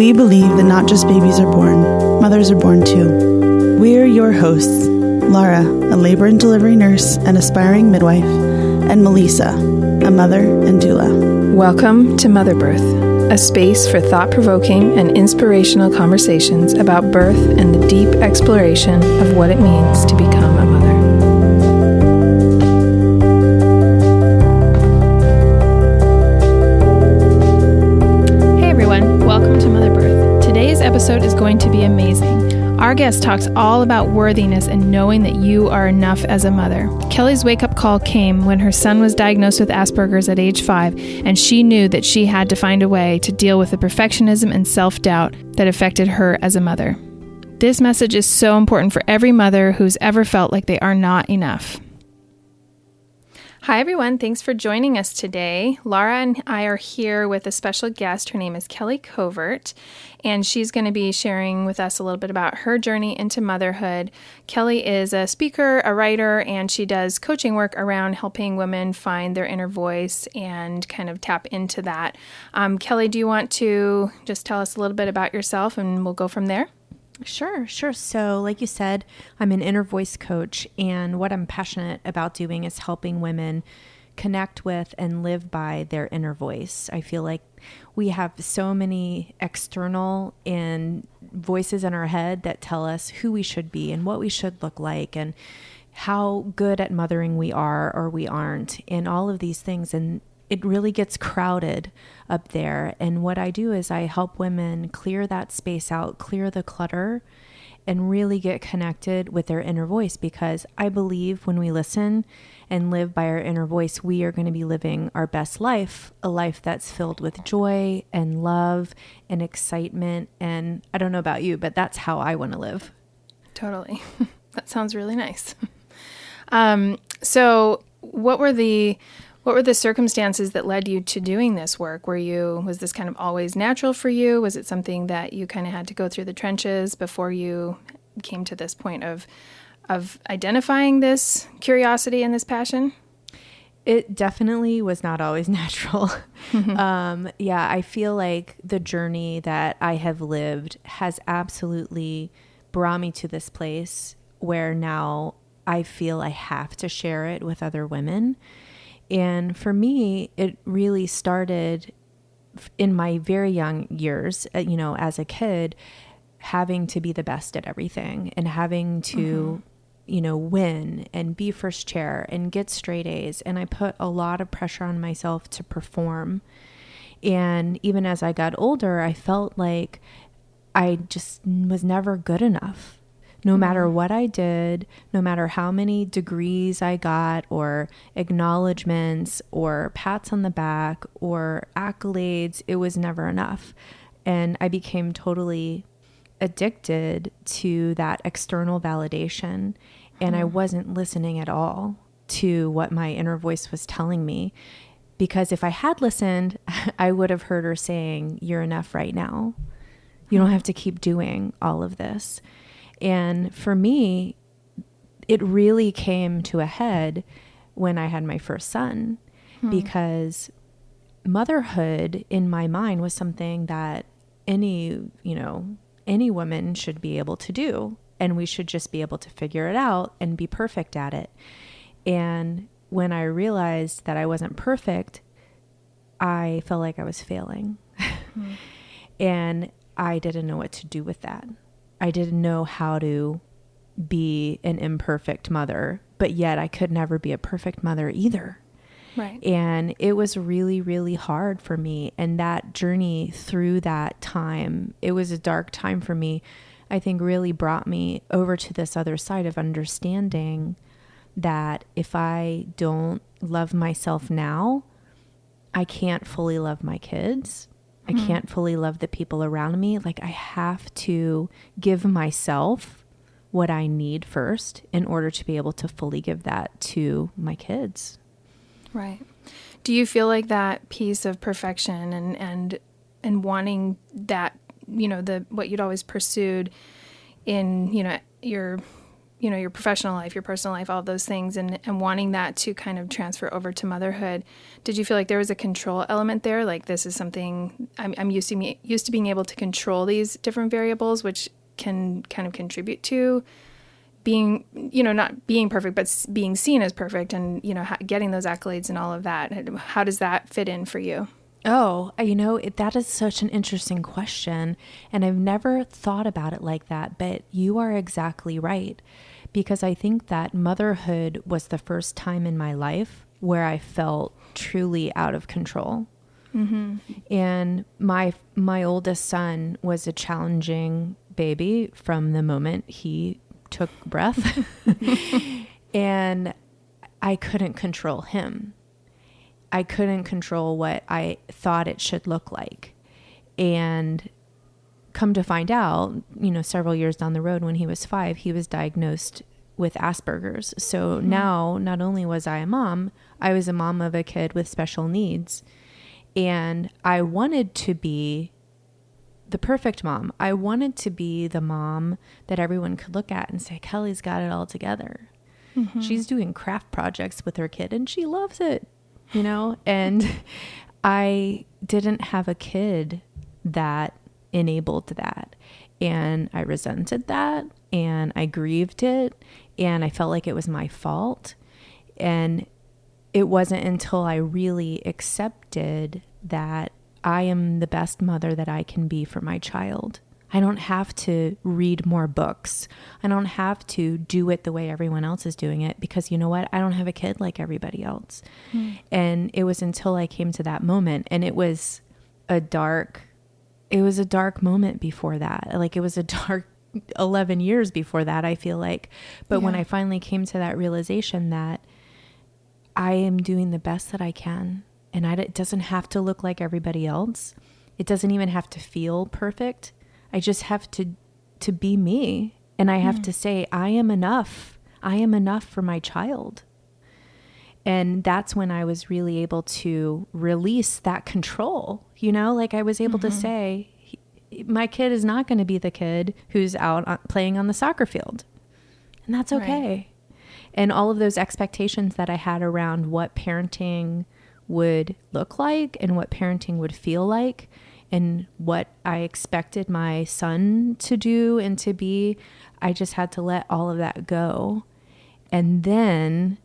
we believe that not just babies are born, mothers are born too. We're your hosts Lara, a labor and delivery nurse and aspiring midwife, and Melissa, a mother and doula. Welcome to Mother Birth, a space for thought provoking and inspirational conversations about birth and the deep exploration of what it means to become guest talks all about worthiness and knowing that you are enough as a mother. Kelly's wake up call came when her son was diagnosed with Asperger's at age five, and she knew that she had to find a way to deal with the perfectionism and self doubt that affected her as a mother. This message is so important for every mother who's ever felt like they are not enough. Hi, everyone. Thanks for joining us today. Laura and I are here with a special guest. Her name is Kelly Covert, and she's going to be sharing with us a little bit about her journey into motherhood. Kelly is a speaker, a writer, and she does coaching work around helping women find their inner voice and kind of tap into that. Um, Kelly, do you want to just tell us a little bit about yourself and we'll go from there? Sure, sure. So, like you said, I'm an inner voice coach, and what I'm passionate about doing is helping women connect with and live by their inner voice. I feel like we have so many external and voices in our head that tell us who we should be and what we should look like and how good at mothering we are or we aren't and all of these things and it really gets crowded up there. And what I do is I help women clear that space out, clear the clutter, and really get connected with their inner voice because I believe when we listen and live by our inner voice, we are going to be living our best life, a life that's filled with joy and love and excitement. And I don't know about you, but that's how I want to live. Totally. that sounds really nice. um, so, what were the what were the circumstances that led you to doing this work? Were you was this kind of always natural for you? Was it something that you kind of had to go through the trenches before you came to this point of of identifying this curiosity and this passion? It definitely was not always natural. um, yeah, I feel like the journey that I have lived has absolutely brought me to this place where now I feel I have to share it with other women and for me, it really started in my very young years, uh, you know, as a kid, having to be the best at everything and having to, mm-hmm. You know, win and be first chair and get straight A's. And I put a lot of pressure on myself to perform. And even as I got older, I felt like I just was never good enough no mm-hmm. matter what I did, no matter how many degrees I got, or acknowledgments, or pats on the back, or accolades, it was never enough. And I became totally addicted to that external validation. And I mm-hmm. wasn't listening at all to what my inner voice was telling me. Because if I had listened, I would have heard her saying, You're enough right now. You don't mm-hmm. have to keep doing all of this. And for me, it really came to a head when I had my first son hmm. because motherhood in my mind was something that any, you know, any woman should be able to do and we should just be able to figure it out and be perfect at it. And when I realized that I wasn't perfect, I felt like I was failing. Hmm. and I didn't know what to do with that. I didn't know how to be an imperfect mother, but yet I could never be a perfect mother either. Right. And it was really, really hard for me. And that journey through that time, it was a dark time for me, I think really brought me over to this other side of understanding that if I don't love myself now, I can't fully love my kids I mm-hmm. can't fully love the people around me. Like, I have to give myself what I need first in order to be able to fully give that to my kids. Right. Do you feel like that piece of perfection and, and, and wanting that, you know, the, what you'd always pursued in, you know, your you know your professional life your personal life all those things and and wanting that to kind of transfer over to motherhood did you feel like there was a control element there? Like this is something i'm, I'm used to me used to being able to control these different variables which can kind of contribute to being you know not being perfect but being seen as perfect and you know getting those accolades and all of that. How does that fit in for you Oh, you know, it, that is such an interesting question. And I've never thought about it like that. But you are exactly right. Because I think that motherhood was the first time in my life where I felt truly out of control. Mm-hmm. And my my oldest son was a challenging baby from the moment he took breath, and I couldn't control him. I couldn't control what I thought it should look like. And come to find out, you know, several years down the road when he was five, he was diagnosed with Asperger's. So mm-hmm. now, not only was I a mom, I was a mom of a kid with special needs. And I wanted to be the perfect mom. I wanted to be the mom that everyone could look at and say, Kelly's got it all together. Mm-hmm. She's doing craft projects with her kid and she loves it you know? And I didn't have a kid that enabled that. And I resented that and I grieved it and I felt like it was my fault. And it wasn't until I really accepted that I am the best mother that I can be for my child I don't have to read more books. I don't have to do it the way everyone else is doing it because you know what? I don't have a kid like everybody else. Mm. And it was until I came to that moment and it was a dark it was a dark moment before that. Like it was a dark 11 years before that, I feel like. But yeah. when I finally came to that realization that I am doing the best that I can and I, it doesn't have to look like everybody else. It doesn't even have to feel perfect I just have to to be me and I have mm. to say I am enough. I am enough for my child. And that's when I was really able to release that control. You know, like I was able mm-hmm. to say my kid is not going to be the kid who's out on, playing on the soccer field. And that's okay. Right. And all of those expectations that I had around what parenting would look like and what parenting would feel like and what I expected my son to do and to be. I just had to let all of that go. And then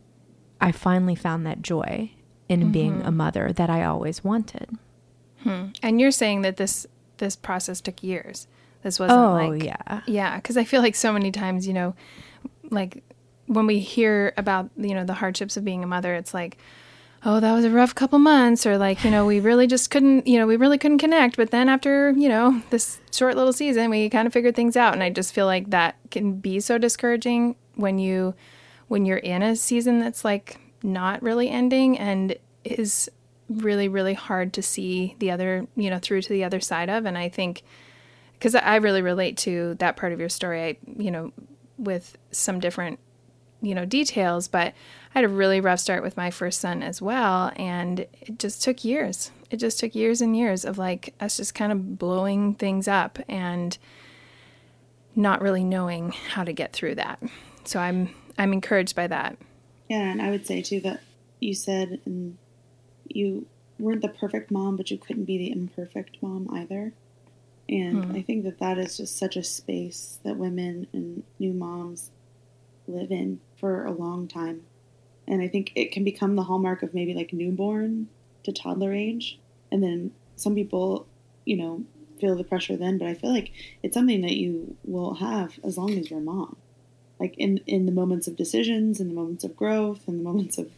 I finally found that joy in mm-hmm. being a mother that I always wanted. Hmm. And you're saying that this this process took years. This wasn't oh, like yeah. Yeah, cuz I feel like so many times, you know, like when we hear about, you know, the hardships of being a mother, it's like oh, that was a rough couple months, or like, you know, we really just couldn't, you know, we really couldn't connect. But then after, you know, this short little season, we kind of figured things out. And I just feel like that can be so discouraging when you, when you're in a season that's like not really ending and is really, really hard to see the other, you know, through to the other side of. And I think, because I really relate to that part of your story, I, you know, with some different you know details but i had a really rough start with my first son as well and it just took years. It just took years and years of like us just kind of blowing things up and not really knowing how to get through that. So i'm i'm encouraged by that. Yeah and i would say too that you said and you weren't the perfect mom but you couldn't be the imperfect mom either. And hmm. i think that that is just such a space that women and new moms live in for a long time. And I think it can become the hallmark of maybe like newborn to toddler age. And then some people, you know, feel the pressure then, but I feel like it's something that you will have as long as you're mom. Like in in the moments of decisions, in the moments of growth, in the moments of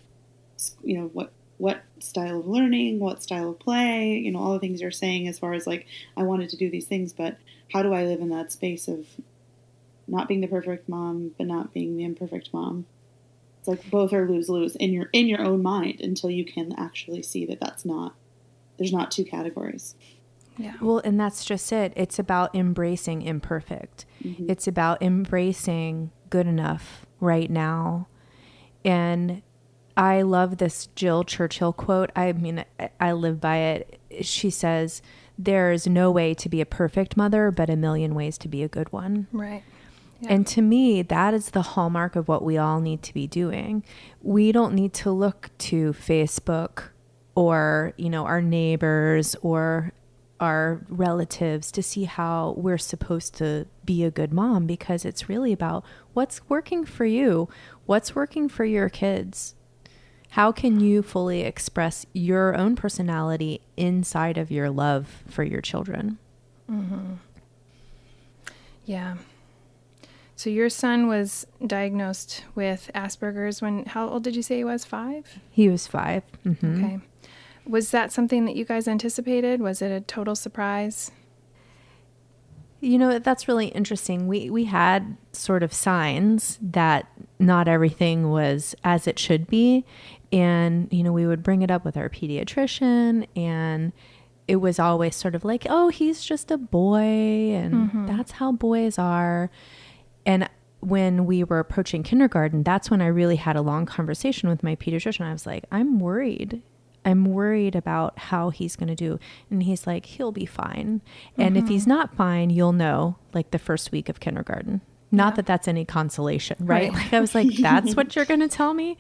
you know what what style of learning, what style of play, you know, all the things you're saying as far as like I wanted to do these things, but how do I live in that space of not being the perfect mom, but not being the imperfect mom. It's like both are lose lose in your in your own mind until you can actually see that that's not there's not two categories. Yeah. Well, and that's just it. It's about embracing imperfect. Mm-hmm. It's about embracing good enough right now. And I love this Jill Churchill quote. I mean, I live by it. She says, There's no way to be a perfect mother, but a million ways to be a good one. Right. Yeah. And to me, that is the hallmark of what we all need to be doing. We don't need to look to Facebook or, you know, our neighbors or our relatives to see how we're supposed to be a good mom because it's really about what's working for you, what's working for your kids. How can you fully express your own personality inside of your love for your children? Mm-hmm. Yeah. So your son was diagnosed with Asperger's when how old did you say he was? 5? He was 5. Mm-hmm. Okay. Was that something that you guys anticipated? Was it a total surprise? You know, that's really interesting. We we had sort of signs that not everything was as it should be, and you know, we would bring it up with our pediatrician and it was always sort of like, "Oh, he's just a boy and mm-hmm. that's how boys are." And when we were approaching kindergarten, that's when I really had a long conversation with my pediatrician. I was like, I'm worried. I'm worried about how he's going to do. And he's like, he'll be fine. And mm-hmm. if he's mm-hmm. not fine, you'll know like the first week of kindergarten. Not yeah. that that's any consolation, right? right. Like I was like, that's what you're going to tell me.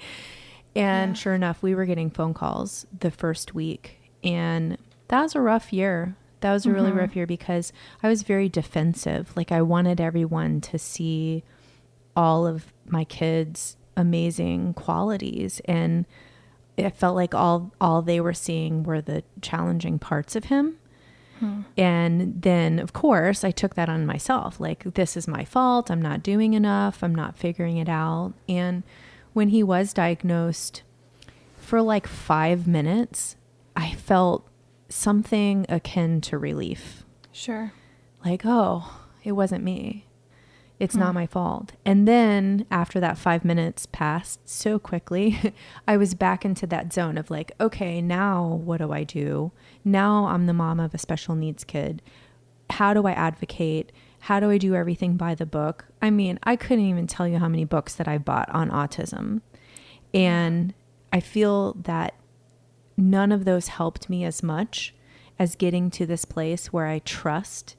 And yeah. sure enough, we were getting phone calls the first week. And that was a rough year that was a really mm-hmm. rough year because I was very defensive. Like I wanted everyone to see all of my kids' amazing qualities and it felt like all all they were seeing were the challenging parts of him. Hmm. And then of course, I took that on myself. Like this is my fault. I'm not doing enough. I'm not figuring it out. And when he was diagnosed for like 5 minutes, I felt something akin to relief. Sure. Like, oh, it wasn't me. It's not hmm. my fault. And then after that five minutes passed so quickly, I was back into that zone of like, okay, now what do I do? Now I'm the mom of a special needs kid. How do I advocate? How do I do everything by the book? I mean, I couldn't even tell you how many books that I bought on autism. And I feel that none of those helped me as much as getting to this place where I trust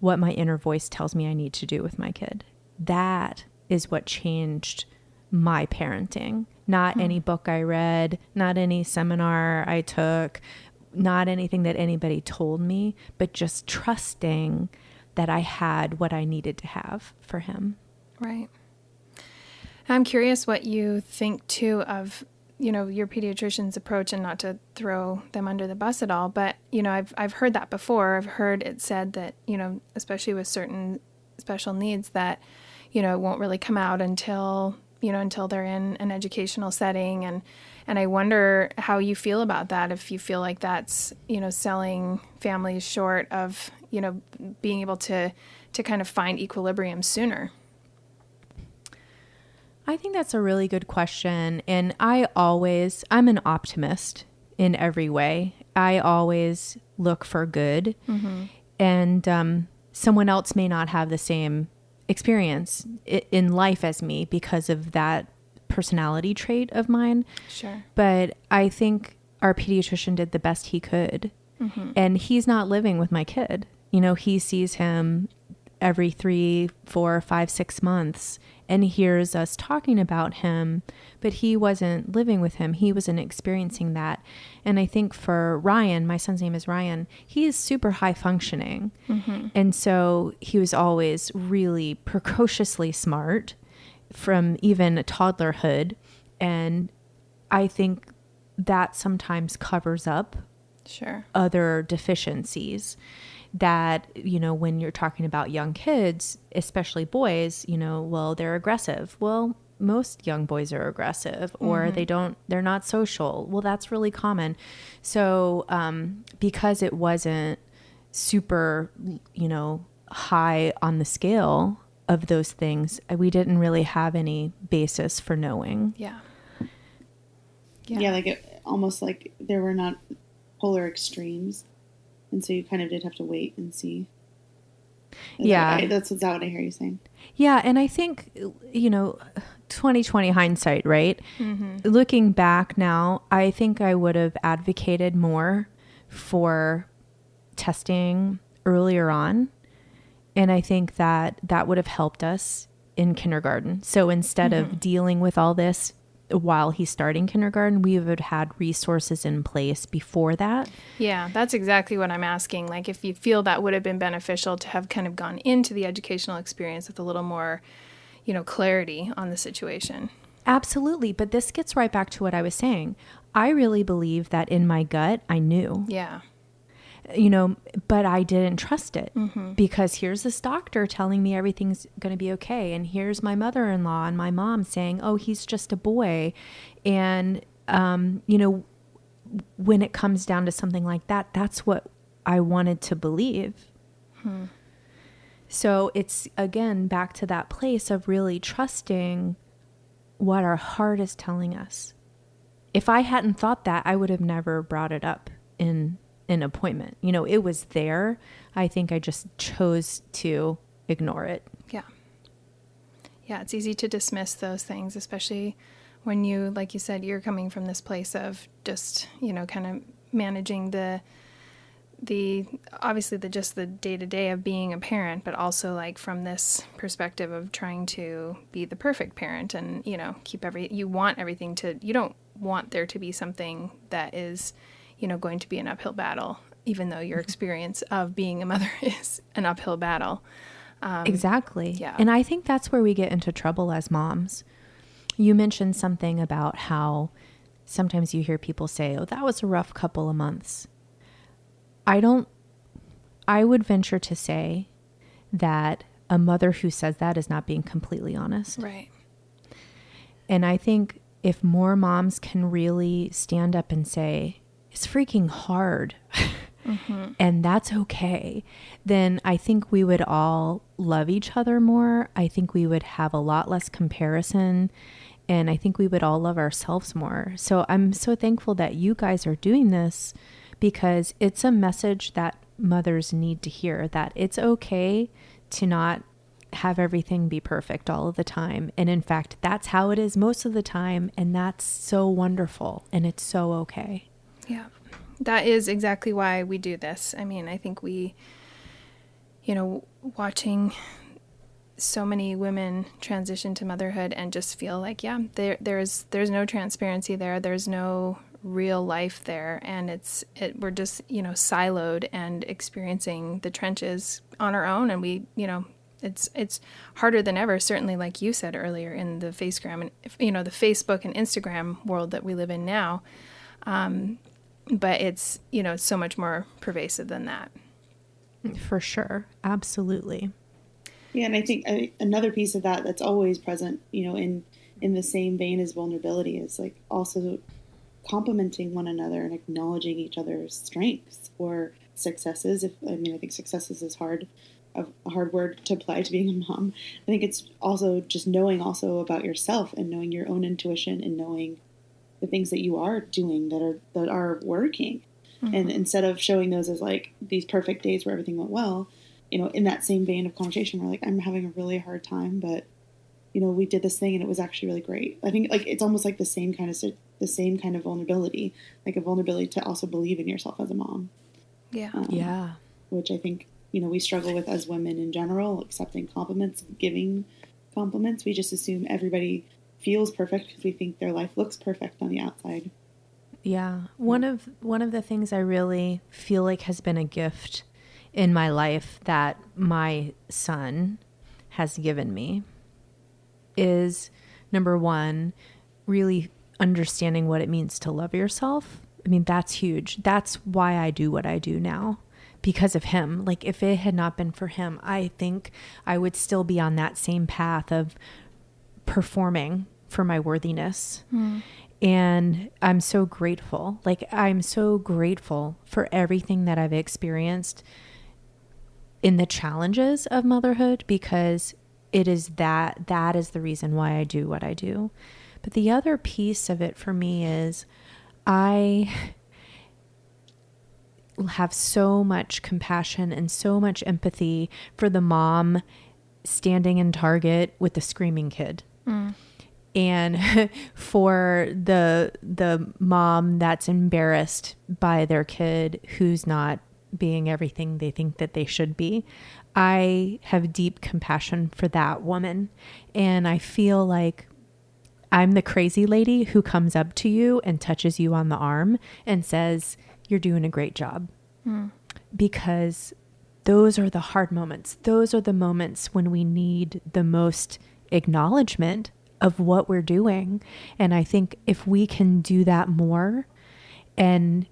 what my inner voice tells me I need to do with my kid. That is what changed my parenting. Not hmm. any book I read, not any seminar I took, not anything that anybody told me, but just trusting that I had what I needed to have for him. Right. I'm curious what you think too of you know your pediatrician's approach and not to throw them under the bus at all but you know I've I've heard that before. I've heard it said that you know especially with certain special needs that you know it won't really come out until you know until they're in an educational setting. And and I wonder how you feel about that if you feel like that's you know selling families short of you know being able to to kind of find equilibrium sooner I think that's a really good question. And I always, I'm an optimist in every way. I always look for good. Mm-hmm. And um, someone else may not have the same experience in life as me because of that personality trait of mine. Sure. But I think our pediatrician did the best he could. Mm-hmm. And he's not living with my kid. You know, he sees him every three, four, five, six months and hears us talking about him, but he wasn't living with him. He wasn't experiencing that. And I think for Ryan, my son's name is Ryan, he is super high functioning. Mm-hmm. And so he was always really precociously smart from even toddlerhood. And I think that sometimes covers up sure other deficiencies that you know when you're talking about young kids especially boys you know well they're aggressive. Well most young boys are aggressive or mm-hmm. they don't they're not social. Well that's really common. So um, because it wasn't super you know high on the scale of those things we didn't really have any basis for knowing. Yeah yeah, yeah like it, almost like there were not polar extremes and so you kind of did have to wait and see. Is yeah, that that's, that's what I hear you saying. Yeah, and I think you know, 2020 hindsight, right? Mm-hmm. Looking back now, I think I would have advocated more for testing earlier on And I think that that would have helped us in kindergarten. So instead mm-hmm. of dealing with all this while he's starting kindergarten, we would have had resources in place before that. Yeah, that's exactly what I'm asking. Like, if you feel that would have been beneficial to have kind of gone into the educational experience with a little more, you know, clarity on the situation. Absolutely. But this gets right back to what I was saying. I really believe that in my gut, I knew. Yeah you know, but I didn't trust it mm-hmm. because here's this doctor telling me everything's going to be okay. And here's my mother in law and my mom saying, oh, he's just a boy. And, um, you know, when it comes down to something like that, that's what I wanted to believe. Hmm. So it's again back to that place of really trusting what our heart is telling us. If I hadn't thought that, I would have never brought it up in an appointment. You know, it was there. I think I just chose to ignore it. Yeah. Yeah, it's easy to dismiss those things, especially when you, like you said, you're coming from this place of just, you know, kind of managing the the obviously the just the day to day of being a parent, but also like from this perspective of trying to be the perfect parent and you know keep every you want everything to you don't want there to be something that is you know, going to be an uphill battle, even though your mm-hmm. experience of being a mother is an uphill battle. Um, exactly. Yeah. And I think that's where we get into trouble as moms. You mentioned something about how sometimes you hear people say, oh, that was a rough couple of months. I don't, I would venture to say that a mother who says that is not being completely honest. Right. And I think if more moms can really stand up and say, it's freaking hard mm-hmm. and that's okay, then I think we would all love each other more. I think we would have a lot less comparison and I think we would all love ourselves more. So I'm so thankful that you guys are doing this because it's a message that mothers need to hear that it's okay to not have everything be perfect all of the time. And in fact, that's how it is most of the time. And that's so wonderful and it's so okay. Yeah. That is exactly why we do this. I mean, I think we, you know, watching so many women transition to motherhood and just feel like, yeah, there there's there's no transparency there. There's no real life there and it's it we're just, you know, siloed and experiencing the trenches on our own and we, you know, it's it's harder than ever certainly like you said earlier in the facegram and you know the facebook and instagram world that we live in now um, but it's you know it's so much more pervasive than that. For sure. Absolutely. Yeah and i think I, another piece of that that's always present you know in in the same vein as vulnerability is like also complimenting one another and acknowledging each other's strengths or successes. If i mean i think successes is hard a hard word to apply to being a mom. I think it's also just knowing also about yourself and knowing your own intuition and knowing the things that you are doing that are that are working. Mm-hmm. and instead of showing those as like these perfect days where everything went well you know in that same vein of conversation we're like i'm having a really hard time but you know we did this thing and it was actually really great. I think like it's almost like the same kind of the same kind of vulnerability like a vulnerability to also believe in yourself as a mom. Yeah. Um, yeah. which i think you know we struggle with as women in general accepting compliments giving compliments. We just assume everybody feels perfect because we think their life looks perfect on the outside. Yeah. One of one of the things I really feel like has been a gift in my life that my son has given me is number 1 really understanding what it means to love yourself. I mean, that's huge. That's why I do what I do now because of him. Like, if it had not been for him, I think I would still be on that same path of performing for my worthiness. Mm. And I'm so grateful. Like, I'm so grateful for everything that I've experienced in the challenges of motherhood because it is that that is the reason why I do what I do. But the other piece of it for me is I have so much compassion and so much empathy for the mom standing in Target with the screaming kid. Mm and for the the mom that's embarrassed by their kid who's not being everything they think that they should be. I have deep compassion for that woman. And I feel like I'm the crazy lady who comes up to you and touches you on the arm and says, You're doing a great job. Mm. Because those are the hard moments. Those are the moments when we need the most acknowledgement of what we're doing. And I think if we can do that more and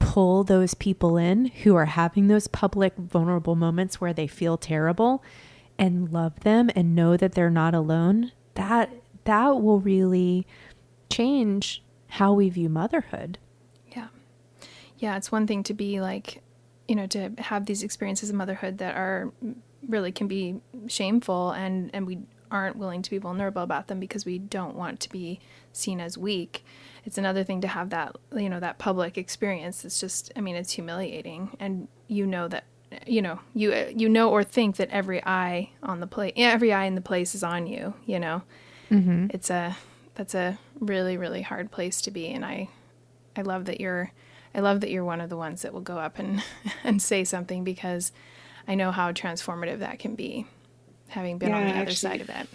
pull those people in who are having those public vulnerable moments where they feel terrible and love them and know that they're not alone, that that will really change how we view motherhood. Yeah. Yeah, it's one thing to be like, you know, to have these experiences of motherhood that are mm, really can be shameful and and we aren't willing to be vulnerable about them because we don't want to be seen as weak. It's another thing to have that, you know, that public experience. It's just I mean, it's humiliating and you know that you know, you you know or think that every eye on the place every eye in the place is on you, you know mm-hmm. it's a that's a really really hard place to be and i i love that you're i love that you're one of the ones that will go up and and say something because i know how transformative that can be having been yeah, on the other actually, side of that.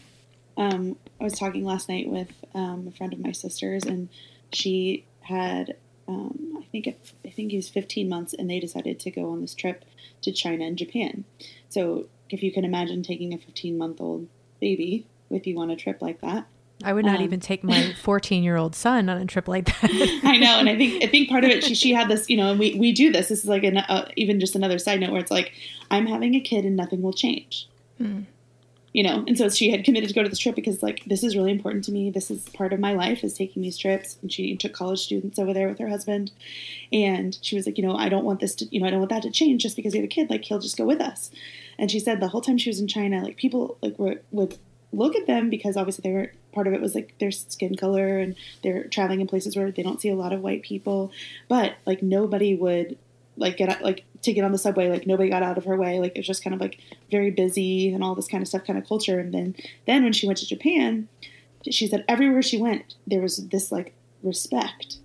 um, i was talking last night with um, a friend of my sister's and she had um, i think it, i think he was 15 months and they decided to go on this trip to china and japan so if you can imagine taking a 15 month old baby with you on a trip like that. I would not um, even take my 14 year old son on a trip like that. I know, and I think I think part of it she she had this, you know, and we we do this. This is like an uh, even just another side note where it's like I'm having a kid and nothing will change. Mm. You know, and so she had committed to go to this trip because like this is really important to me. This is part of my life is taking these trips, and she took college students over there with her husband, and she was like, you know, I don't want this to, you know, I don't want that to change just because we have a kid. Like he'll just go with us. And she said the whole time she was in China, like people like were would look at them because obviously they were part of it was like their skin color and they're traveling in places where they don't see a lot of white people but like nobody would like get like to get on the subway like nobody got out of her way. Like it was just kind of like very busy and all this kind of stuff kind of culture. And then then when she went to japan she said everywhere she went there was this like respect.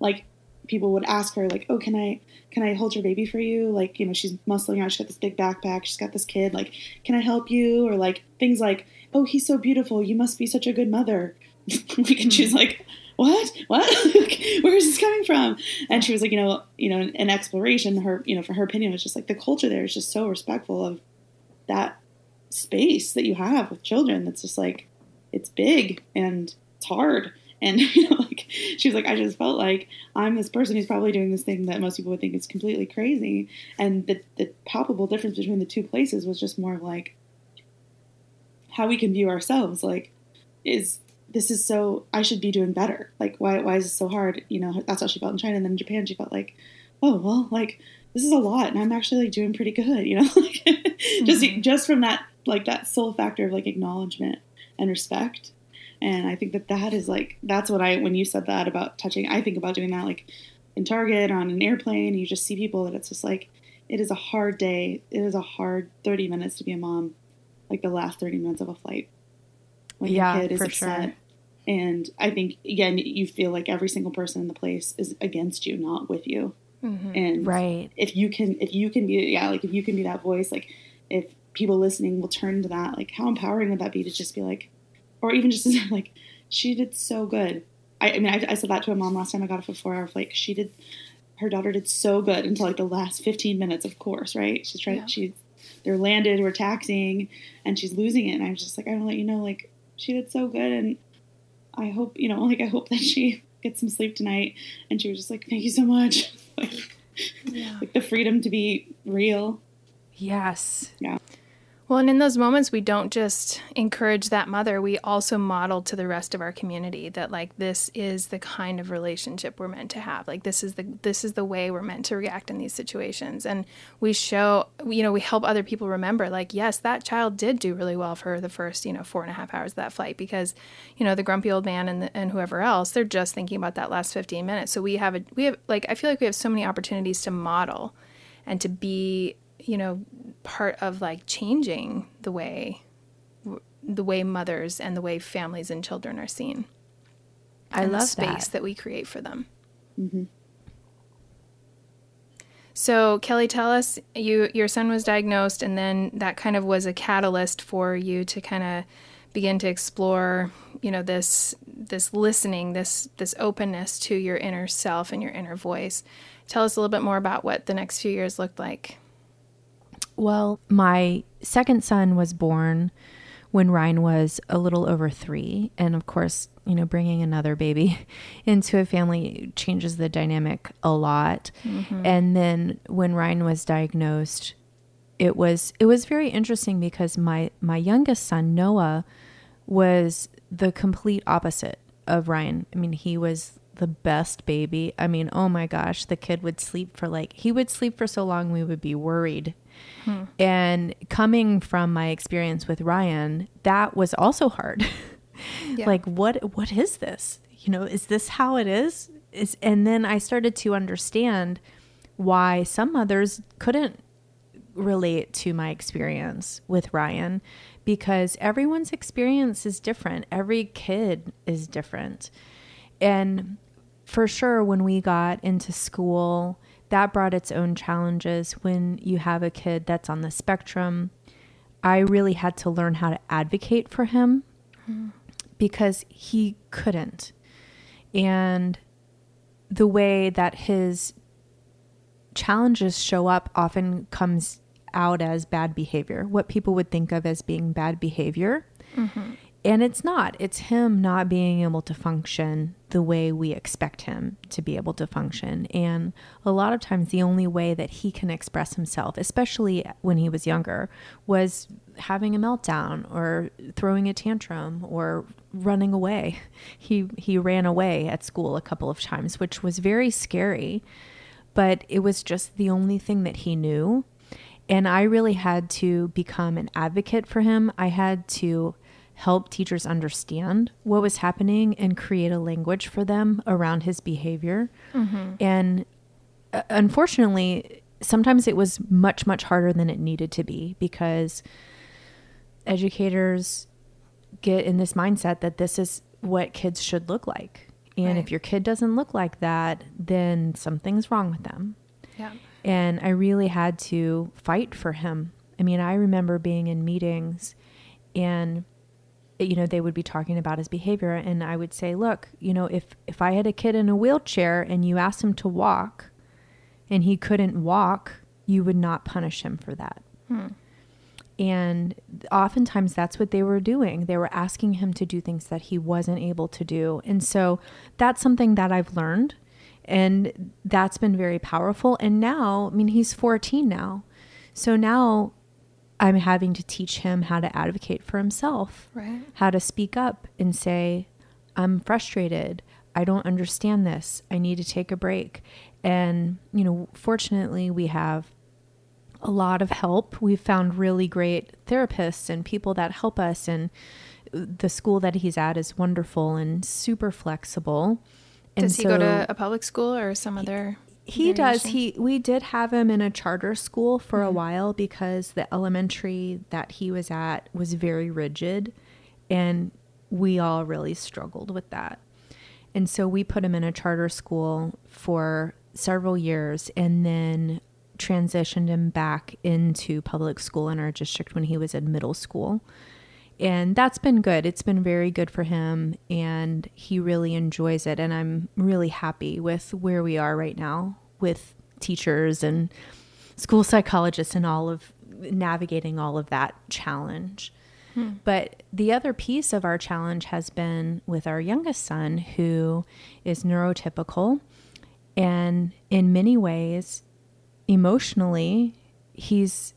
Like people would ask her like oh can i can i hold your baby for you? Like you know she's muscling out. She's got this big backpack. She's got this kid. Like can i help you? Or like things like oh, he's so beautiful. You must be such a good mother. and she's hmm. like, what? What? Where is this coming from? And she was like, you know, you know, an exploration, her, you know, for her opinion was just like the culture there is just so respectful of that space that you have with children. That's just like, it's big and it's hard. And you know, like she was like, I just felt like I'm this person who's probably doing this thing that most people would think is completely crazy. And the the palpable difference between the two places was just more like, how we can view ourselves like is this is so I should be doing better. Like why why is this so hard? You know, that's how she felt in China and then in Japan she felt like, oh well like this is a lot and I'm actually like doing pretty good, you know? like mm-hmm. just just from that like that soul factor of like acknowledgement and respect. And I think that that is like that's what I when you said that about touching, I think about doing that like in Target or on an airplane, you just see people that it's just like it is a hard day. It is a hard 30 minutes to be a mom like the last 30 minutes of a flight when yeah, your kid is upset. Sure. And I think again, you feel like every single person in the place is against you, not with you. Mm-hmm. And right, if you can, if you can be, yeah, like if you can be that voice, like if people listening will turn to that, like how empowering would that be to just be like, or even just like, she did so good. I, I mean, I, I, said that to a mom last time I got off a four hour flight. She did, her daughter did so good until like the last 15 minutes, of course, right? She's trying, yeah. she's they're landed, we're taxing, and she's losing it. And I was just like, I want to let you know, like, she did so good. And I hope, you know, like, I hope that she gets some sleep tonight. And she was just like, thank you so much. like, yeah. like the freedom to be real. Yes. Yeah. Well, and in those moments, we don't just encourage that mother, we also model to the rest of our community that like this is the kind of relationship we're meant to have. Like this is the this is the way we're meant to react in these situations. And we show you know, we help other people remember, like, yes, that child did do really well for the first, you know, four and a half hours of that flight because, you know, the grumpy old man and the, and whoever else, they're just thinking about that last fifteen minutes. So we have a we have like I feel like we have so many opportunities to model and to be you know part of like changing the way the way mothers and the way families and children are seen. I love the space that. that we create for them. Mm-hmm. So Kelly, tell us you your son was diagnosed, and then that kind of was a catalyst for you to kind of begin to explore, you know, this this listening, this this openness to your inner self and your inner voice. Tell us a little bit more about what the next few years looked like. Well, my second son was born when Ryan was a little over three. And of course, you know, bringing another baby into a family changes the dynamic a lot. Mm-hmm. And then when Ryan was diagnosed, it was it was very interesting because my my youngest son Noah was the complete opposite of Ryan. I mean, he was the best baby. I mean, oh my gosh, the kid would sleep for like he would sleep for so long we would be worried Hmm. And coming from my experience with Ryan, that was also hard. yeah. Like what what is this? You know, is this how it is? Is and then I started to understand why some mothers couldn't relate to my experience with Ryan because everyone's experience is different. Every kid is different. And for sure, when we got into school that brought its own challenges when you have a kid that's on the spectrum. I really had to learn how to advocate for him mm. because he couldn't. And the way that his challenges show up often comes out as bad behavior, what people would think of as being bad behavior. Mm-hmm. And it's not. It's him not being able to function the way we expect him to be able to function. And a lot of times, the only way that he can express himself, especially when he was younger, was having a meltdown or throwing a tantrum or running away. He, he ran away at school a couple of times, which was very scary, but it was just the only thing that he knew. And I really had to become an advocate for him. I had to help teachers understand what was happening and create a language for them around his behavior. Mm-hmm. And uh, unfortunately, sometimes it was much, much harder than it needed to be because educators get in this mindset that this is what kids should look like. And right. if your kid doesn't look like that, then something's wrong with them. Yeah. And I really had to fight for him. I mean, I remember being in meetings and you know they would be talking about his behavior. And i would say look you know if if i had a kid in a wheelchair and you asked him to walk and he couldn't walk you would not punish him for that. Hmm. and oftentimes that's what they were doing. They were asking him to do things that he wasn't able to do. And so that's something that i've learned. And that's been very powerful. And now i mean he's 14 now. So now I'm having to teach him how to advocate for himself, right. how to speak up and say, I'm frustrated. I don't understand this. I need to take a break. And, you know, fortunately, we have a lot of help. We've found really great therapists and people that help us. And the school that he's at is wonderful and super flexible. And Does he so, go to a public school or some other? He does. He we did have him in a charter school for mm-hmm. a while because the elementary that he was at was very rigid and we all really struggled with that. And so we put him in a charter school for several years and then transitioned him back into public school in our district when he was in middle school. And that's been good. It's been very good for him and he really enjoys it and I'm really happy with where we are right now with teachers and school psychologists and all of navigating all of that challenge. Hmm. But the other piece of our challenge has been with our youngest son, who is neurotypical. And in many ways, emotionally, he's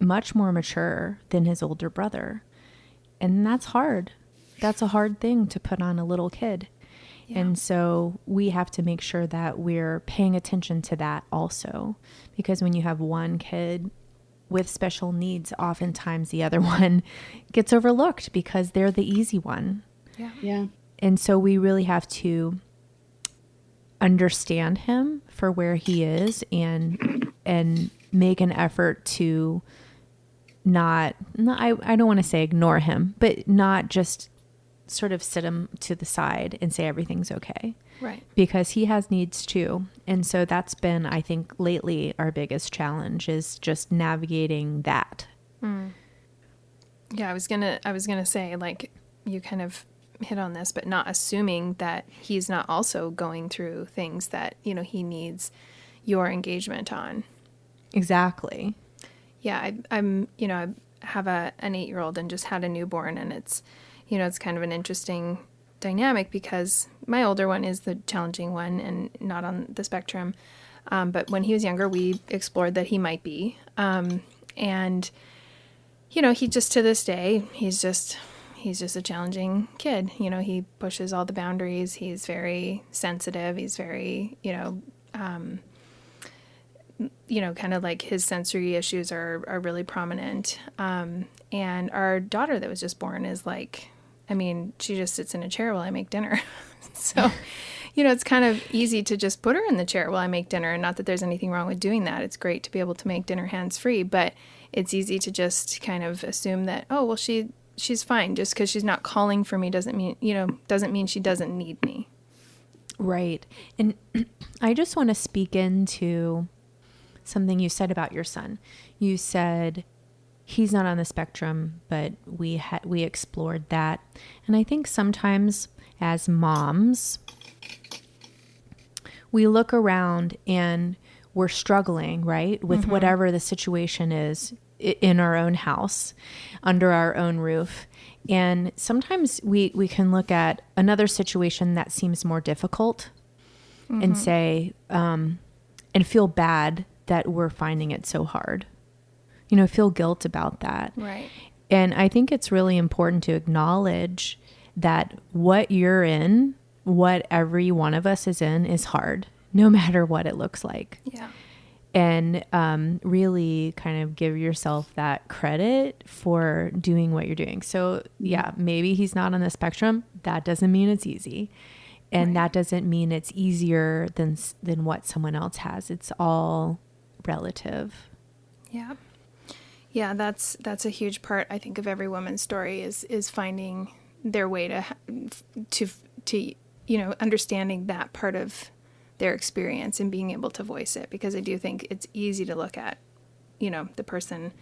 much more mature than his older brother. And that's hard. That's a hard thing to put on a little kid. And so we have to make sure that we're paying attention to that also. Because when you have one kid with special needs, oftentimes the other one gets overlooked because they're the easy one. Yeah. Yeah. And so we really have to understand him for where he is and and make an effort to not, not I, I don't want to say ignore him, but not just sort of sit him to the side and say everything's okay Right. because he has needs too. And so that's been, I think, lately our biggest challenge is just navigating that. Hmm. Yeah, I was gonna I was gonna say like you kind of hit on this, but not assuming that he's not also going through things that you know he needs your engagement on. Exactly. Yeah, I, I'm you know I have a an eight year old and just had a newborn, and it's you know it's kind of an interesting dynamic because my older one is the challenging one and not on the spectrum. Um, but when he was younger, we explored that he might be, um, and you know, he just to this day, he's just he's just a challenging kid. You know, he pushes all the boundaries. He's very sensitive. He's very, you know, um, you know, kind of like his sensory issues are are really prominent. Um, and our daughter that was just born is like, I mean, she just sits in a chair while I make dinner. so, you know, it's kind of easy to just put her in the chair while I make dinner. And not that there's anything wrong with doing that. It's great to be able to make dinner hands free, but it's easy to just kind of assume that, oh, well, she she's fine just because she's not calling for me doesn't mean you know doesn't mean she doesn't need me. Right. And I just want to speak into something you said about your son. You said he's not on the spectrum, but we had we explored that. And I think sometimes as moms we look around and we're struggling, right, with whatever the situation is in our own house, under our own roof. And sometimes we, we can look at another situation that seems more difficult and say, um, and feel bad that we're finding it so hard. You know, feel guilt about that. Right. And I think it's really important to acknowledge that what you're in, what every one of us is in, is hard, no matter what it looks like. Yeah. And um, really kind of give yourself that credit for doing what you're doing. So, yeah, maybe he's not on the spectrum. That doesn't mean it's easy. And that doesn't mean it's easier than, than what someone else has. It's all relative. Yeah. Yeah, that's that's a huge part I think of every woman's story is is finding their way to to to you know understanding that part of their experience and being able to voice it because I do think it's easy to look at you know the person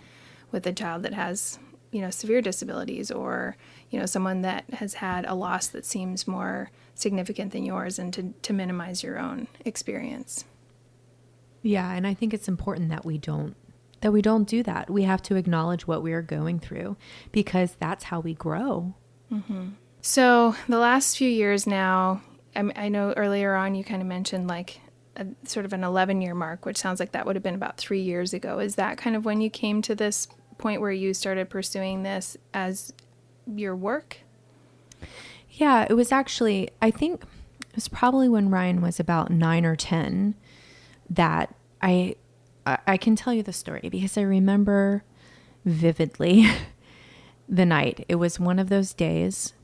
with a child that has you know severe disabilities or you know someone that has had a loss that seems more significant than yours and to to minimize your own experience. Yeah, and I think it's important that we don't that we don't do that. We have to acknowledge what we are going through because that's how we grow. Mm-hmm. So the last few years now, I, I know earlier on you kind of mentioned like a, sort of an 11 year mark, which sounds like that would have been about three years ago. Is that kind of when you came to this point where you started pursuing this as your work? Yeah, it was actually I think it was probably when Ryan was about 9 or 10 that I I can tell you the story because I remember vividly the night. It was one of those days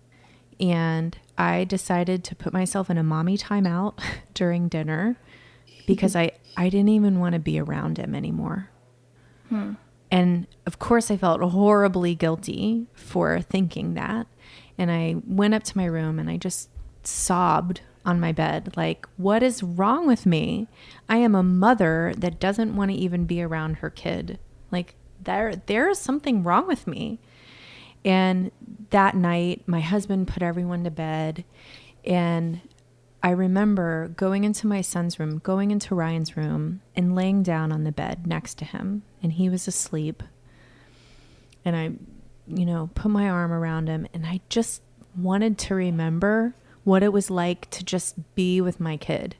and I decided to put myself in a mommy timeout during dinner because I I didn't even want to be around him anymore. Hmm. And of course, I felt horribly guilty for thinking that. And I went up to my room and I just sobbed on my bed like, what is wrong with me? I am a mother that doesn't want to even be around her kid. Like, there, there is something wrong with me. And that night, my husband put everyone to bed. And I remember going into my son's room, going into Ryan's room, and laying down on the bed next to him. And he was asleep. And I, you know, put my arm around him. And I just wanted to remember what it was like to just be with my kid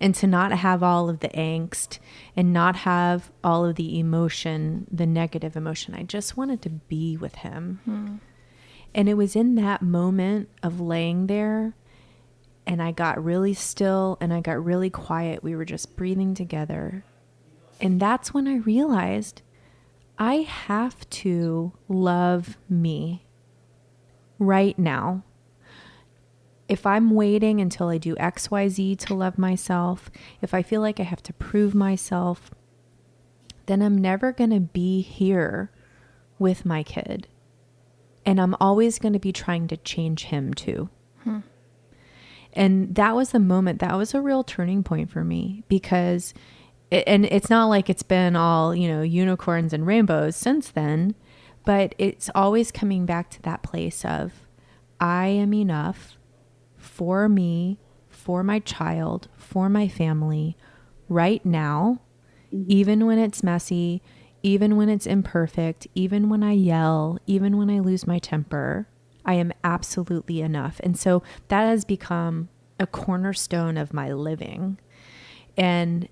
and to not have all of the angst and not have all of the emotion, the negative emotion. I just wanted to be with him. Hmm. And it was in that moment of laying there and I got really still and I got really quiet. We were just breathing together. And that's when I realized I have to love me right now. If I'm waiting until I do XYZ to love myself, if I feel like I have to prove myself, then I'm never going to be here with my kid. and I'm always going to be trying to change him too. Hmm. And that was the moment, that was a real turning point for me because, and it's not like it's been all, you know, unicorns and rainbows since then, but it's always coming back to that place of, I am enough for me, for my child, for my family right now, mm-hmm. even when it's messy, even when it's imperfect, even when I yell, even when I lose my temper. I am absolutely enough. And so that has become a cornerstone of my living. And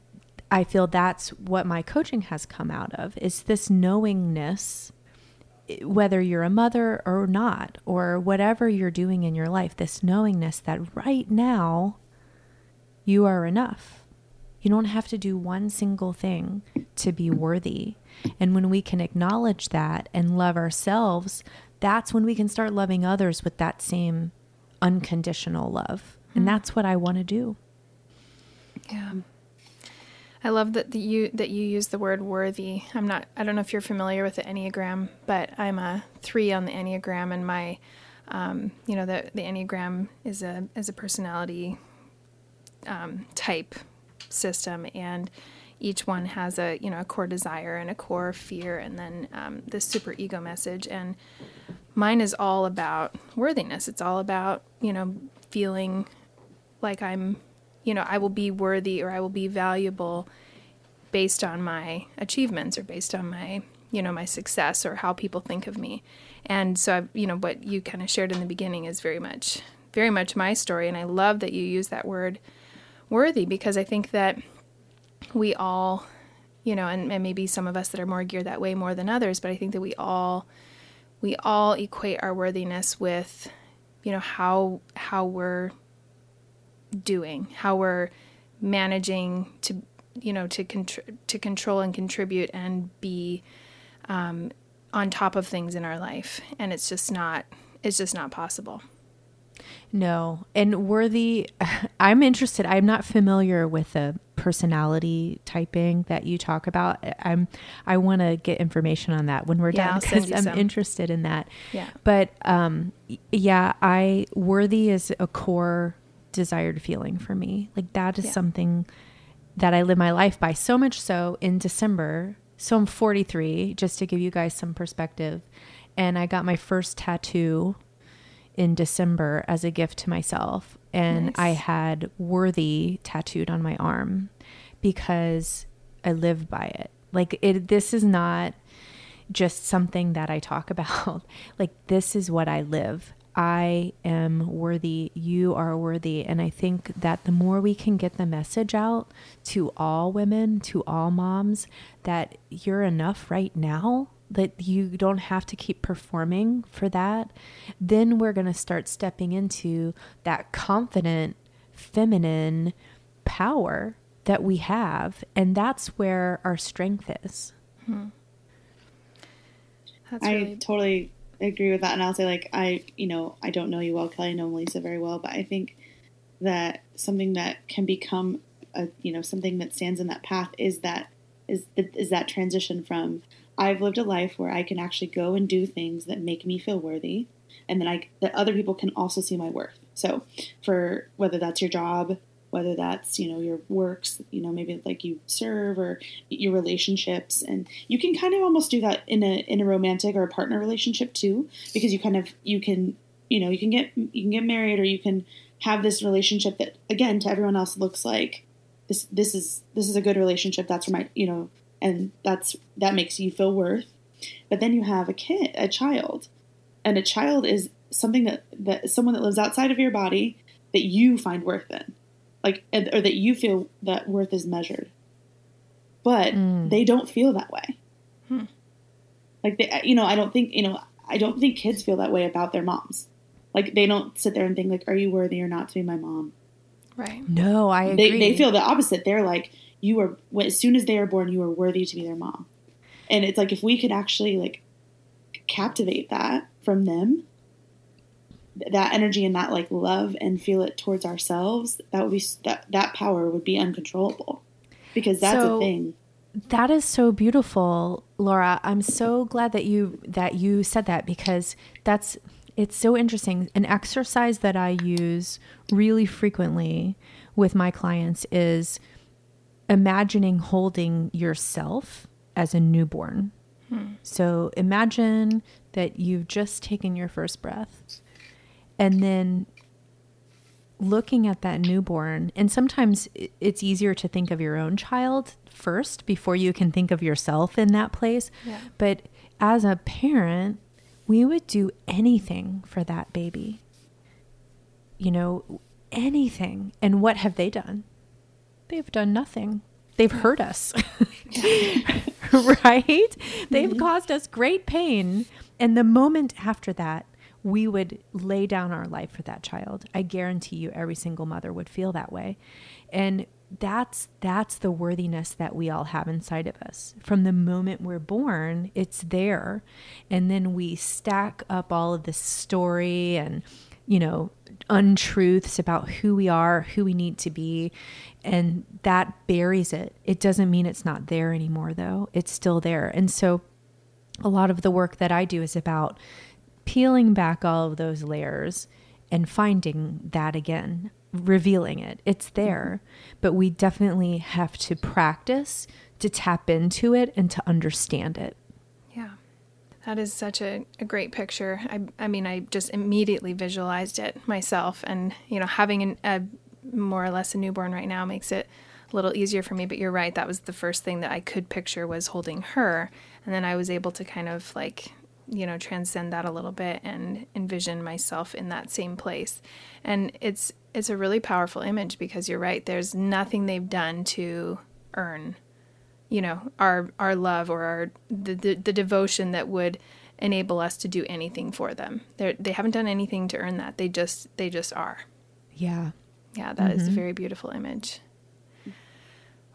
I feel that's what my coaching has come out of is this knowingness whether you're a mother or not or whatever you're doing in your life this knowingness that right now you are enough. You don't have to do one single thing to be worthy. And when we can acknowledge that and love ourselves, that's when we can start loving others with that same unconditional love. And mm. that's what I want to do. Yeah. I love that the, you that you use the word worthy. I'm not I don't know if you're familiar with the Enneagram, but I'm a 3 on the Enneagram and my um, you know the the Enneagram is a is a personality um, type system and each one has a you know a core desire and a core fear and then um, this super ego message and mine is all about worthiness it's all about you know feeling like i'm you know i will be worthy or i will be valuable based on my achievements or based on my you know my success or how people think of me. And so I've, you know what you kind of shared in the beginning is very much very much my story and i love that you use that word worthy because i think that we all, you know, and, and maybe some of us that are more geared that way more than others, but I think that we all we all equate our worthiness with, you know, how how we're doing, how we're managing to, you know, to contr- to control and contribute and be um, on top of things in our life, and it's just not it's just not possible. No. And worthy, I'm interested. I'm not familiar with the personality typing that you talk about. I'm, I want to get information on that when we're Yeah, done because I'm some. interested in that. Yeah. But, um, yeah, I, worthy is a core desired feeling for me. Like that is Yeah. something that I live my life by. So much so in December. So I'm 43, just to give you guys some perspective. And I got my first tattoo in December as a gift to myself. And Nice. I had worthy tattooed on my arm because I live by it. Like it this is not just something that I talk about. like this is what I live. I am worthy. You are worthy. And I think that the more we can get the message out to all women, to all moms, that you're enough right now, that you don't have to keep performing for that, then we're going to start stepping into that confident, feminine power that we have. And that's where our strength is. Hmm. That's I really totally agree with that, and I'll say like I, you know, I don't know you well, Kelly. I know Melissa very well, but I think that something that can become a, you know, something that stands in that path is that is is that transition from I've lived a life where I can actually go and do things that make me feel worthy, and then I that other people can also see my worth. So, for whether that's your job, whether that's you know your works, you know maybe like you serve or your relationships, and you can kind of almost do that in a in a romantic or a partner relationship too, because you kind of you can you know you can get you can get married or you can have this relationship that again to everyone else looks like this this is this is a good relationship. That's for my you know and that's that makes you feel worth. But then you have a kid, a child, and a child is something that that someone that lives outside of your body that you find worth in, like or that you feel that worth is measured. But Mm. they don't feel that way. Hmm. Like they, you know, I don't think you know, I don't think kids feel that way about their moms. Like they don't sit there and think like, "Are you worthy or not to be my mom?" right. No, I agree. they, they feel the opposite. They're like, you are when- as soon as they are born, you are worthy to be their mom. And it's like if we could actually like captivate that from them, th- that energy and that like love and feel it towards ourselves, that would be that that power would be uncontrollable because that's So- a thing. that is so beautiful, Laura. I'm so glad that you that you said that because that's it's so interesting. An exercise that I use really frequently with my clients is imagining holding yourself as a newborn. Hmm. So imagine that you've just taken your first breath and then looking at that newborn and sometimes it's easier to think of your own child first before you can think of yourself in that place. Yeah. but as a parent we would do anything for that baby. You know anything. And what have they done? They've done nothing. They've hurt us. Right? They've mm-hmm. caused us great pain. And the moment after that we would lay down our life for that child. I guarantee you every single mother would feel that way. And that's that's the worthiness that we all have inside of us. From the moment we're born, it's there. And then we stack up all of this story and you know, untruths about who we are, who we need to be, and that buries it. It doesn't mean it's not there anymore though. It's still there. And so a lot of the work that I do is about peeling back all of those layers and finding that again, revealing it. It's there, mm-hmm. but we definitely have to practice to tap into it and to understand it. Yeah. That is such a, a great picture. I, I mean, I just immediately visualized it myself. And, you know, having an, a more or less a newborn right now makes it a little easier for me. But you're right. That was the first thing that I could picture was holding her. And then I was able to kind of like you know transcend that a little bit and envision myself in that same place. And it's it's a really powerful image because you're right there's nothing they've done to earn you know our our love or our the, the, the devotion that would enable us to do anything for them. They they haven't done anything to earn that. They just they just are. Yeah. Yeah that mm-hmm. is a very beautiful image.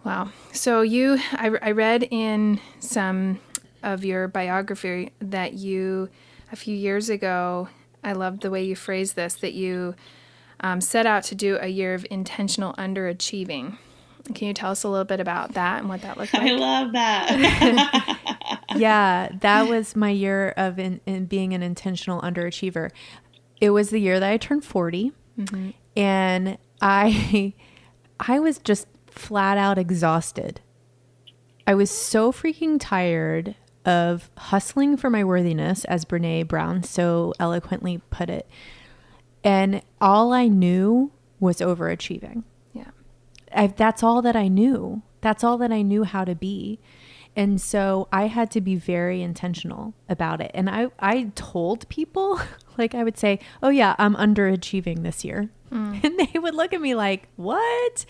Wow. So you I, I read in some of your biography that you, a few years ago, I loved the way you phrased this, that you um, set out to do a year of intentional underachieving. Can you tell us a little bit about that and what that looked like? I love that. yeah, that was my year of in, in, being an intentional underachiever. It was the year that I turned 40 mm-hmm. and I I was just flat out exhausted. I was so freaking tired of hustling for my worthiness, as Brene Brown so eloquently put it. And all I knew was overachieving. Yeah. I, that's all that I knew. That's all that I knew how to be. And so I had to be very intentional about it. And I, I told people, like, I would say, oh, yeah, I'm underachieving this year. Mm. And they would look at me like, what?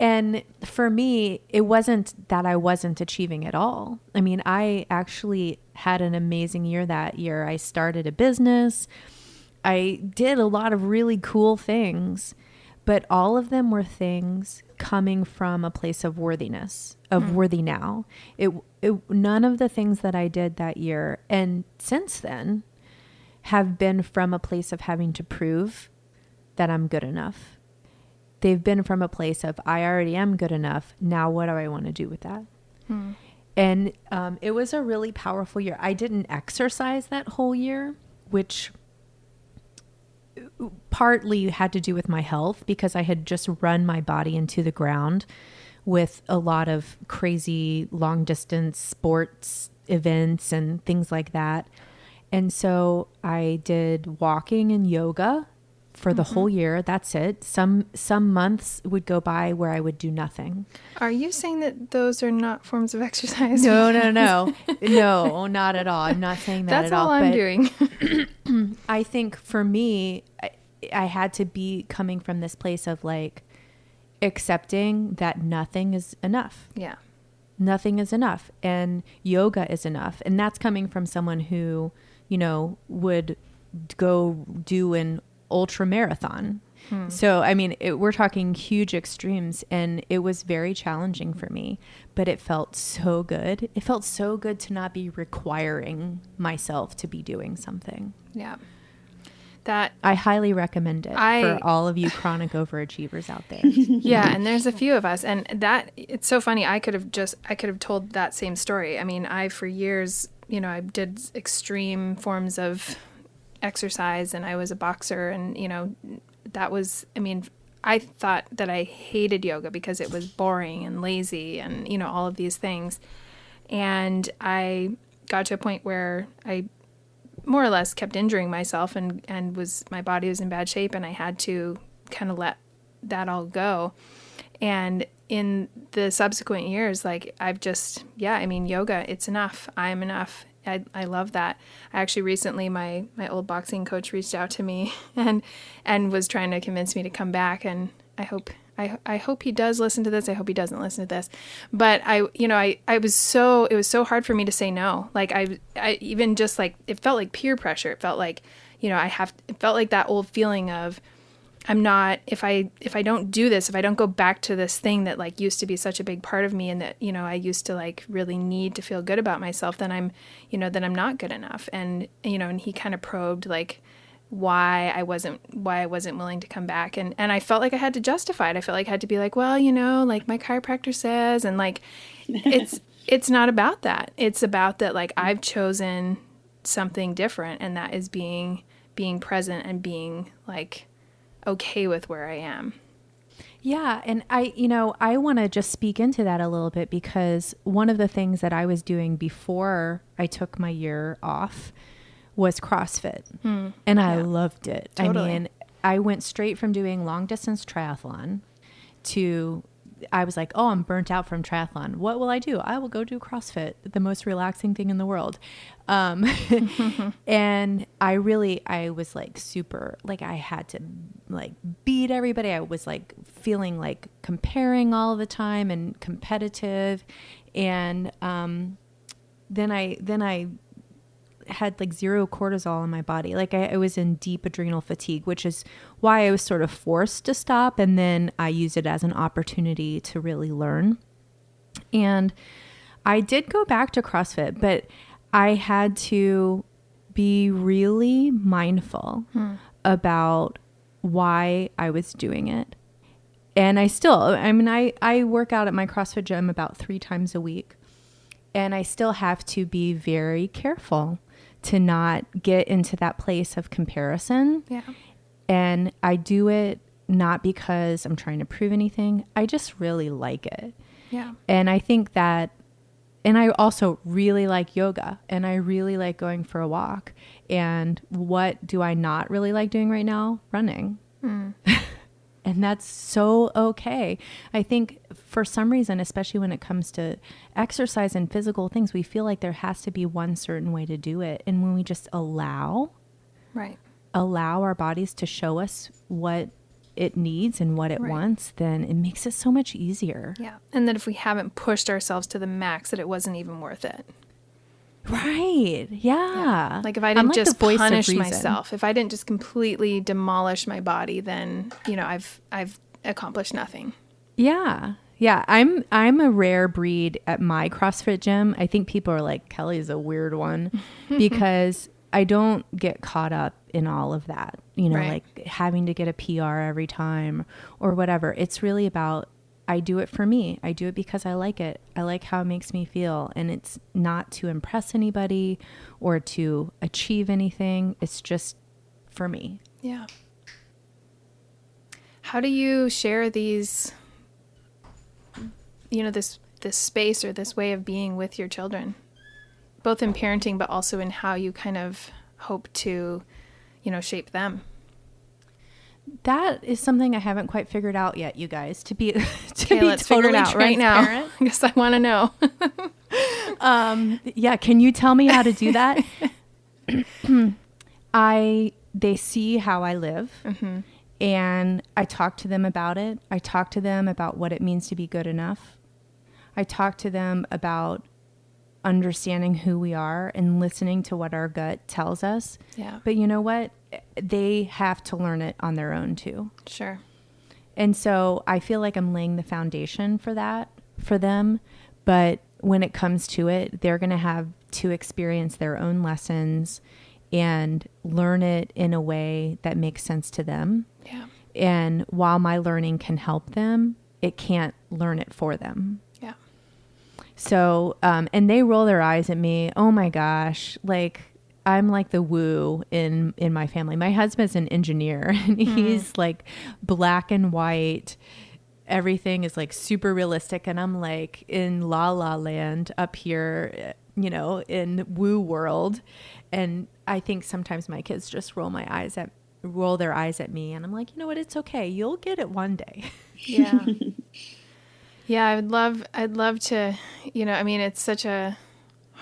And for me, it wasn't that I wasn't achieving at all. I mean, I actually had an amazing year that year. I started a business, I did a lot of really cool things, but all of them were things coming from a place of worthiness, of mm. worthy now. It, it, none of the things that I did that year and since then have been from a place of having to prove that I'm good enough they've been from a place of I already am good enough. Now what do I want to do with that? Hmm. And um, it was a really powerful year. I didn't exercise that whole year, which partly had to do with my health because I had just run my body into the ground with a lot of crazy long distance sports events and things like that. And so I did walking and yoga for the mm-hmm. whole year. That's it. Some some months would go by where I would do nothing. Are you saying that those are not forms of exercise? No, no, no, no, not at all. I'm not saying that That's at all. all I'm doing. I think for me, I, I had to be coming from this place of like accepting that nothing is enough. Yeah. Nothing is enough, and yoga is enough, and that's coming from someone who, you know, would go do an ultra marathon. Hmm. So, I mean, it, we're talking huge extremes, and it was very challenging for me, but it felt so good. It felt so good to not be requiring myself to be doing something. Yeah. that I highly recommend it I- for all of you chronic overachievers out there. yeah and there's a few of us and that it's so funny i could have just i could have told that same story i mean i for years you know i did extreme forms of exercise and i was a boxer and you know that was i mean i thought that i hated yoga because it was boring and lazy and you know all of these things and i got to a point where i more or less kept injuring myself and and was my body was in bad shape and I had to kind of let that all go. And in the subsequent years like I've just yeah, I mean yoga, it's enough. I'm enough. I, I love that. I actually recently my my old boxing coach reached out to me and and was trying to convince me to come back and I hope I, I hope he does listen to this. I hope he doesn't listen to this. But I, you know, I, I was so, it was so hard for me to say no. Like I, I even just like, it felt like peer pressure. It felt like, you know, I have, it felt like that old feeling of, I'm not, if I, if I don't do this, if I don't go back to this thing that like used to be such a big part of me and that, you know, I used to like really need to feel good about myself, then I'm, you know, then I'm not good enough. And, you know, and he kind of probed like, why I wasn't why I wasn't willing to come back and and I felt like I had to justify it. I felt like I had to be like, well, you know, like my chiropractor says and like it's it's not about that. It's about that like I've chosen something different and that is being being present and being like okay with where I am. Yeah, and I, you know, I want to just speak into that a little bit because one of the things that I was doing before I took my year off was CrossFit, hmm. and I loved it. Totally. I mean, I went straight from doing long distance triathlon to I was like, "Oh, I'm burnt out from triathlon. What will I do? I will go do CrossFit, the most relaxing thing in the world." Um, and I really, I was like super, like I had to like beat everybody. I was like feeling like comparing all the time and competitive, and um, then I then I had like zero cortisol in my body. Like I, I was in deep adrenal fatigue, which is why I was sort of forced to stop. And then I used it as an opportunity to really learn. And I did go back to CrossFit, but I had to be really mindful hmm. about why I was doing it. And I still, I mean, I, I work out at my CrossFit gym about three times a week. And I still have to be very careful to not get into that place of comparison. Yeah. And I do it not because I'm trying to prove anything, I just really like it. Yeah. And I think that, and I also really like yoga and I really like going for a walk. And what do I not really like doing right now? Running. Hmm. and that's so okay. I think for some reason, especially when it comes to exercise and physical things, we feel like there has to be one certain way to do it. And when we just allow, Right. allow our bodies to show us what it needs and what it Right. wants, then it makes it so much easier. Yeah. And that if we haven't pushed ourselves to the max that it wasn't even worth it. Right. Yeah. Like if I didn't just punish myself, if I didn't just completely demolish my body, then, you know, I've I've accomplished nothing. Yeah. Yeah, I'm I'm a rare breed at my CrossFit gym. I think people are like Kelly's a weird one because I don't get caught up in all of that. You know, Right. like having to get a PR every time or whatever. It's really about I do it for me. I do it because I like it. I like how it makes me feel and it's not to impress anybody or to achieve anything. It's just for me. Yeah. How do you share these you know this this space or this way of being with your children? Both in parenting but also in how you kind of hope to, you know, shape them. That is something I haven't quite figured out yet, you guys. To be to Okay, be let's totally out right now. guess I want to know. Um, yeah, can you tell me how to do that? I they see how I live, Mm-hmm. and I talk to them about it. I talk to them about what it means to be good enough. I talk to them about understanding who we are and listening to what our gut tells us. yeah. But you know what? They have to learn it on their own too. Sure. And so I feel like I'm laying the foundation for that for them. But when it comes to it, they're going to have to experience their own lessons and learn it in a way that makes sense to them. Yeah. And while my learning can help them, it can't learn it for them. Yeah. So, um, and they roll their eyes at me. Oh my gosh, like I'm like the woo in in my family. My husband's an engineer, and hmm. he's like black and white. Everything is like super realistic, and I'm like in la la land up here, eh, you know, in woo world. And I think sometimes my kids just roll my eyes at roll their eyes at me, and I'm like, you know what? It's okay. You'll get it one day. Yeah. yeah, I would love I'd love to, you know, I mean it's such a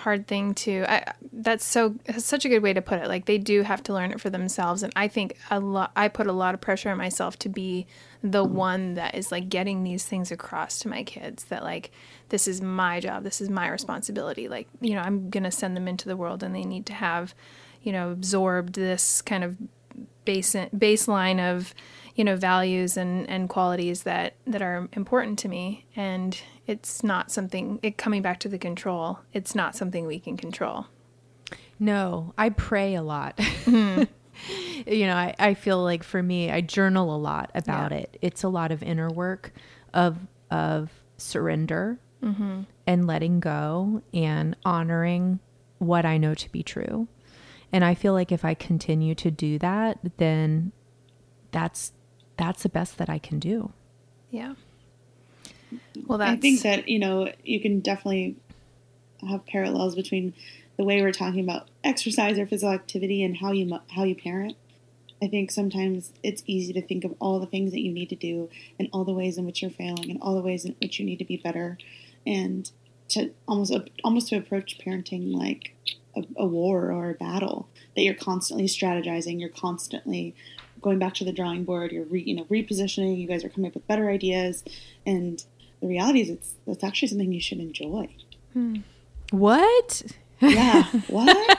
hard thing to I that's so that's such a good way to put it. Like they do have to learn it for themselves and I think a lot I put a lot of pressure on myself to be the one that is like getting these things across to my kids that like this is my job, this is my responsibility. Like, you know, I'm going to send them into the world and they need to have, you know, absorbed this kind of base baseline of you know values and and qualities that that are important to me and it's not something it coming back to the control it's not something we can control no i pray a lot mm-hmm. you know I, I feel like for me i journal a lot about yeah. it it's a lot of inner work of of surrender mm-hmm. and letting go and honoring what i know to be true and i feel like if i continue to do that then that's that's the best that I can do. Yeah. Well, that's... I think that you know you can definitely have parallels between the way we're talking about exercise or physical activity and how you how you parent. I think sometimes it's easy to think of all the things that you need to do and all the ways in which you're failing and all the ways in which you need to be better, and to almost almost to approach parenting like a, a war or a battle that you're constantly strategizing, you're constantly going back to the drawing board. You're re, you know repositioning. You guys are coming up with better ideas, and the reality is it's it's actually something you should enjoy. Hmm. What? Yeah. What?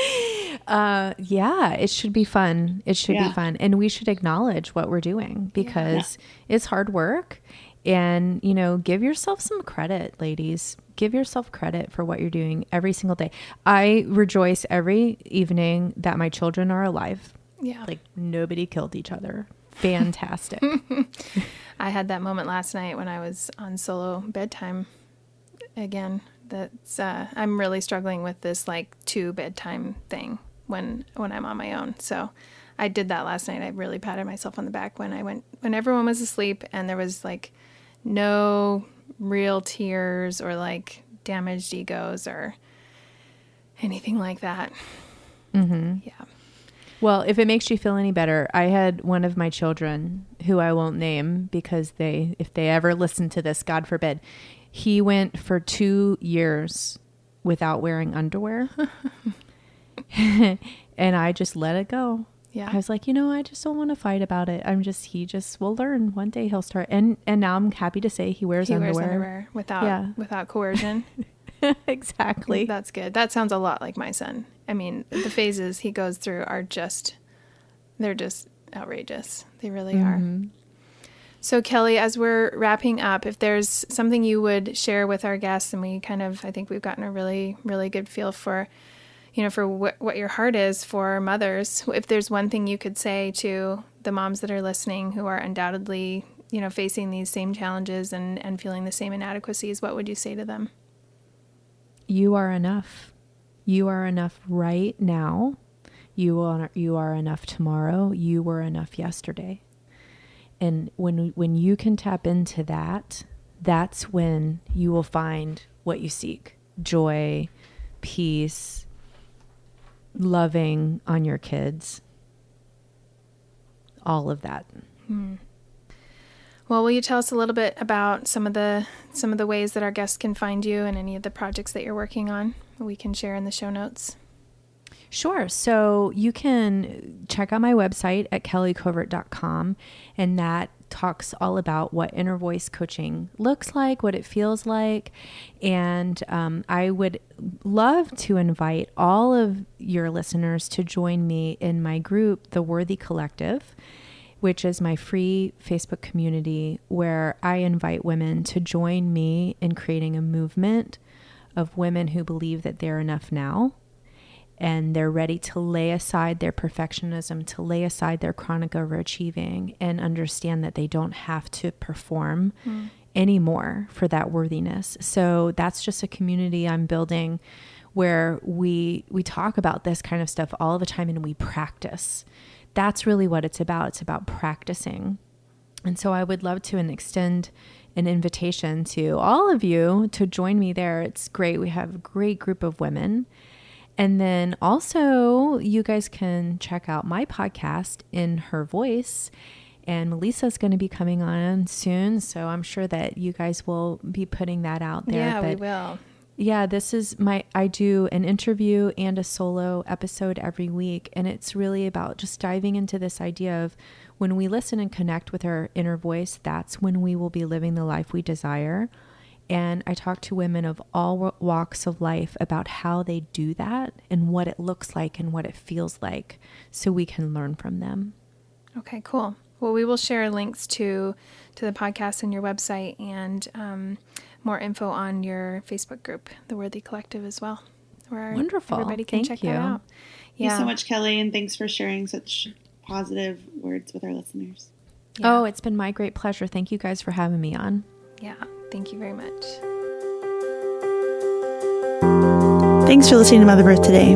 uh, yeah, it should be fun. It should yeah. be fun, and we should acknowledge what we're doing because yeah. it's hard work. And you know, give yourself some credit, ladies. Give yourself credit for what you're doing every single day. I rejoice every evening that my children are alive yeah. Like nobody killed each other. Fantastic. I had that moment last night when I was on solo bedtime again. That's uh, I'm really struggling with this like two bedtime thing when when I'm on my own. So I did that last night. I really patted myself on the back when I went when everyone was asleep and there was like no real tears or like damaged egos or anything like that. Mm-hmm. Yeah. Well, if it makes you feel any better, I had one of my children who I won't name because they, if they ever listen to this, God forbid, he went for two years without wearing underwear. and I just let it go. Yeah. I was like, you know, I just don't want to fight about it. I'm just he just will learn. One day he'll start and and now I'm happy to say he wears he underwear. Wears underwear without yeah. without coercion. exactly. That's good. That sounds a lot like my son. I mean, the phases he goes through are just, they're just outrageous. They really mm-hmm. are. So, Kelly, as we're wrapping up, if there's something you would share with our guests, and we kind of, I think we've gotten a really, really good feel for, you know, for wh- what your heart is for mothers. If there's one thing you could say to the moms that are listening who are undoubtedly, you know, facing these same challenges and, and feeling the same inadequacies, what would you say to them? You are enough. You are enough right now. You are, you are enough tomorrow. You were enough yesterday. And when when you can tap into that, that's when you will find what you seek. Joy, peace, loving on your kids. All of that. Hmm. Well, will you tell us a little bit about some of the some of the ways that our guests can find you and any of the projects that you're working on? we can share in the show notes? Sure. So you can check out my website at kellycovert.com, and that talks all about what inner voice coaching looks like, what it feels like. And um, I would love to invite all of your listeners to join me in my group, The Worthy Collective, which is my free Facebook community where I invite women to join me in creating a movement of women who believe that they're enough now and they're ready to lay aside their perfectionism, to lay aside their chronic overachieving, and understand that they don't have to perform mm. anymore for that worthiness. So that's just a community I'm building where we we talk about this kind of stuff all the time and we practice. That's really what it's about. It's about practicing. And so I would love to extend an invitation to all of you to join me there. It's great. We have a great group of women and then also, you guys can check out my podcast in her voice. And Melissa's going to be coming on soon. So I'm sure that you guys will be putting that out there. Yeah, but we will. Yeah, this is my, I do an interview and a solo episode every week. And it's really about just diving into this idea of when we listen and connect with our inner voice, that's when we will be living the life we desire. And I talk to women of all walks of life about how they do that and what it looks like and what it feels like so we can learn from them. Okay, cool. Well, we will share links to to the podcast and your website and um, more info on your Facebook group, the Worthy Collective, as well. Where Wonderful. Everybody can Thank check you. that out. Yeah. Thank you so much, Kelly, and thanks for sharing such positive words with our listeners. Yeah. Oh, it's been my great pleasure. Thank you guys for having me on. Yeah. Thank you very much. Thanks for listening to Mother Birth today.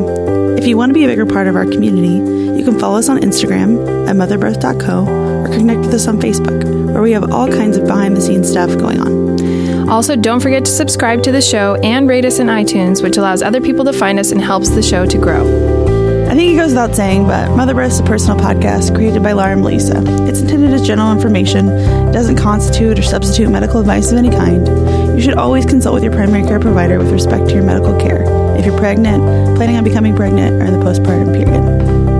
If you want to be a bigger part of our community, you can follow us on Instagram at motherbirth.co or connect with us on Facebook, where we have all kinds of behind the scenes stuff going on. Also, don't forget to subscribe to the show and rate us in iTunes, which allows other people to find us and helps the show to grow. I think it goes without saying, but Mother Birth is a personal podcast created by Laura and Melissa. It's intended as general information. It doesn't constitute or substitute medical advice of any kind. You should always consult with your primary care provider with respect to your medical care. If you're pregnant, planning on becoming pregnant, or in the postpartum period.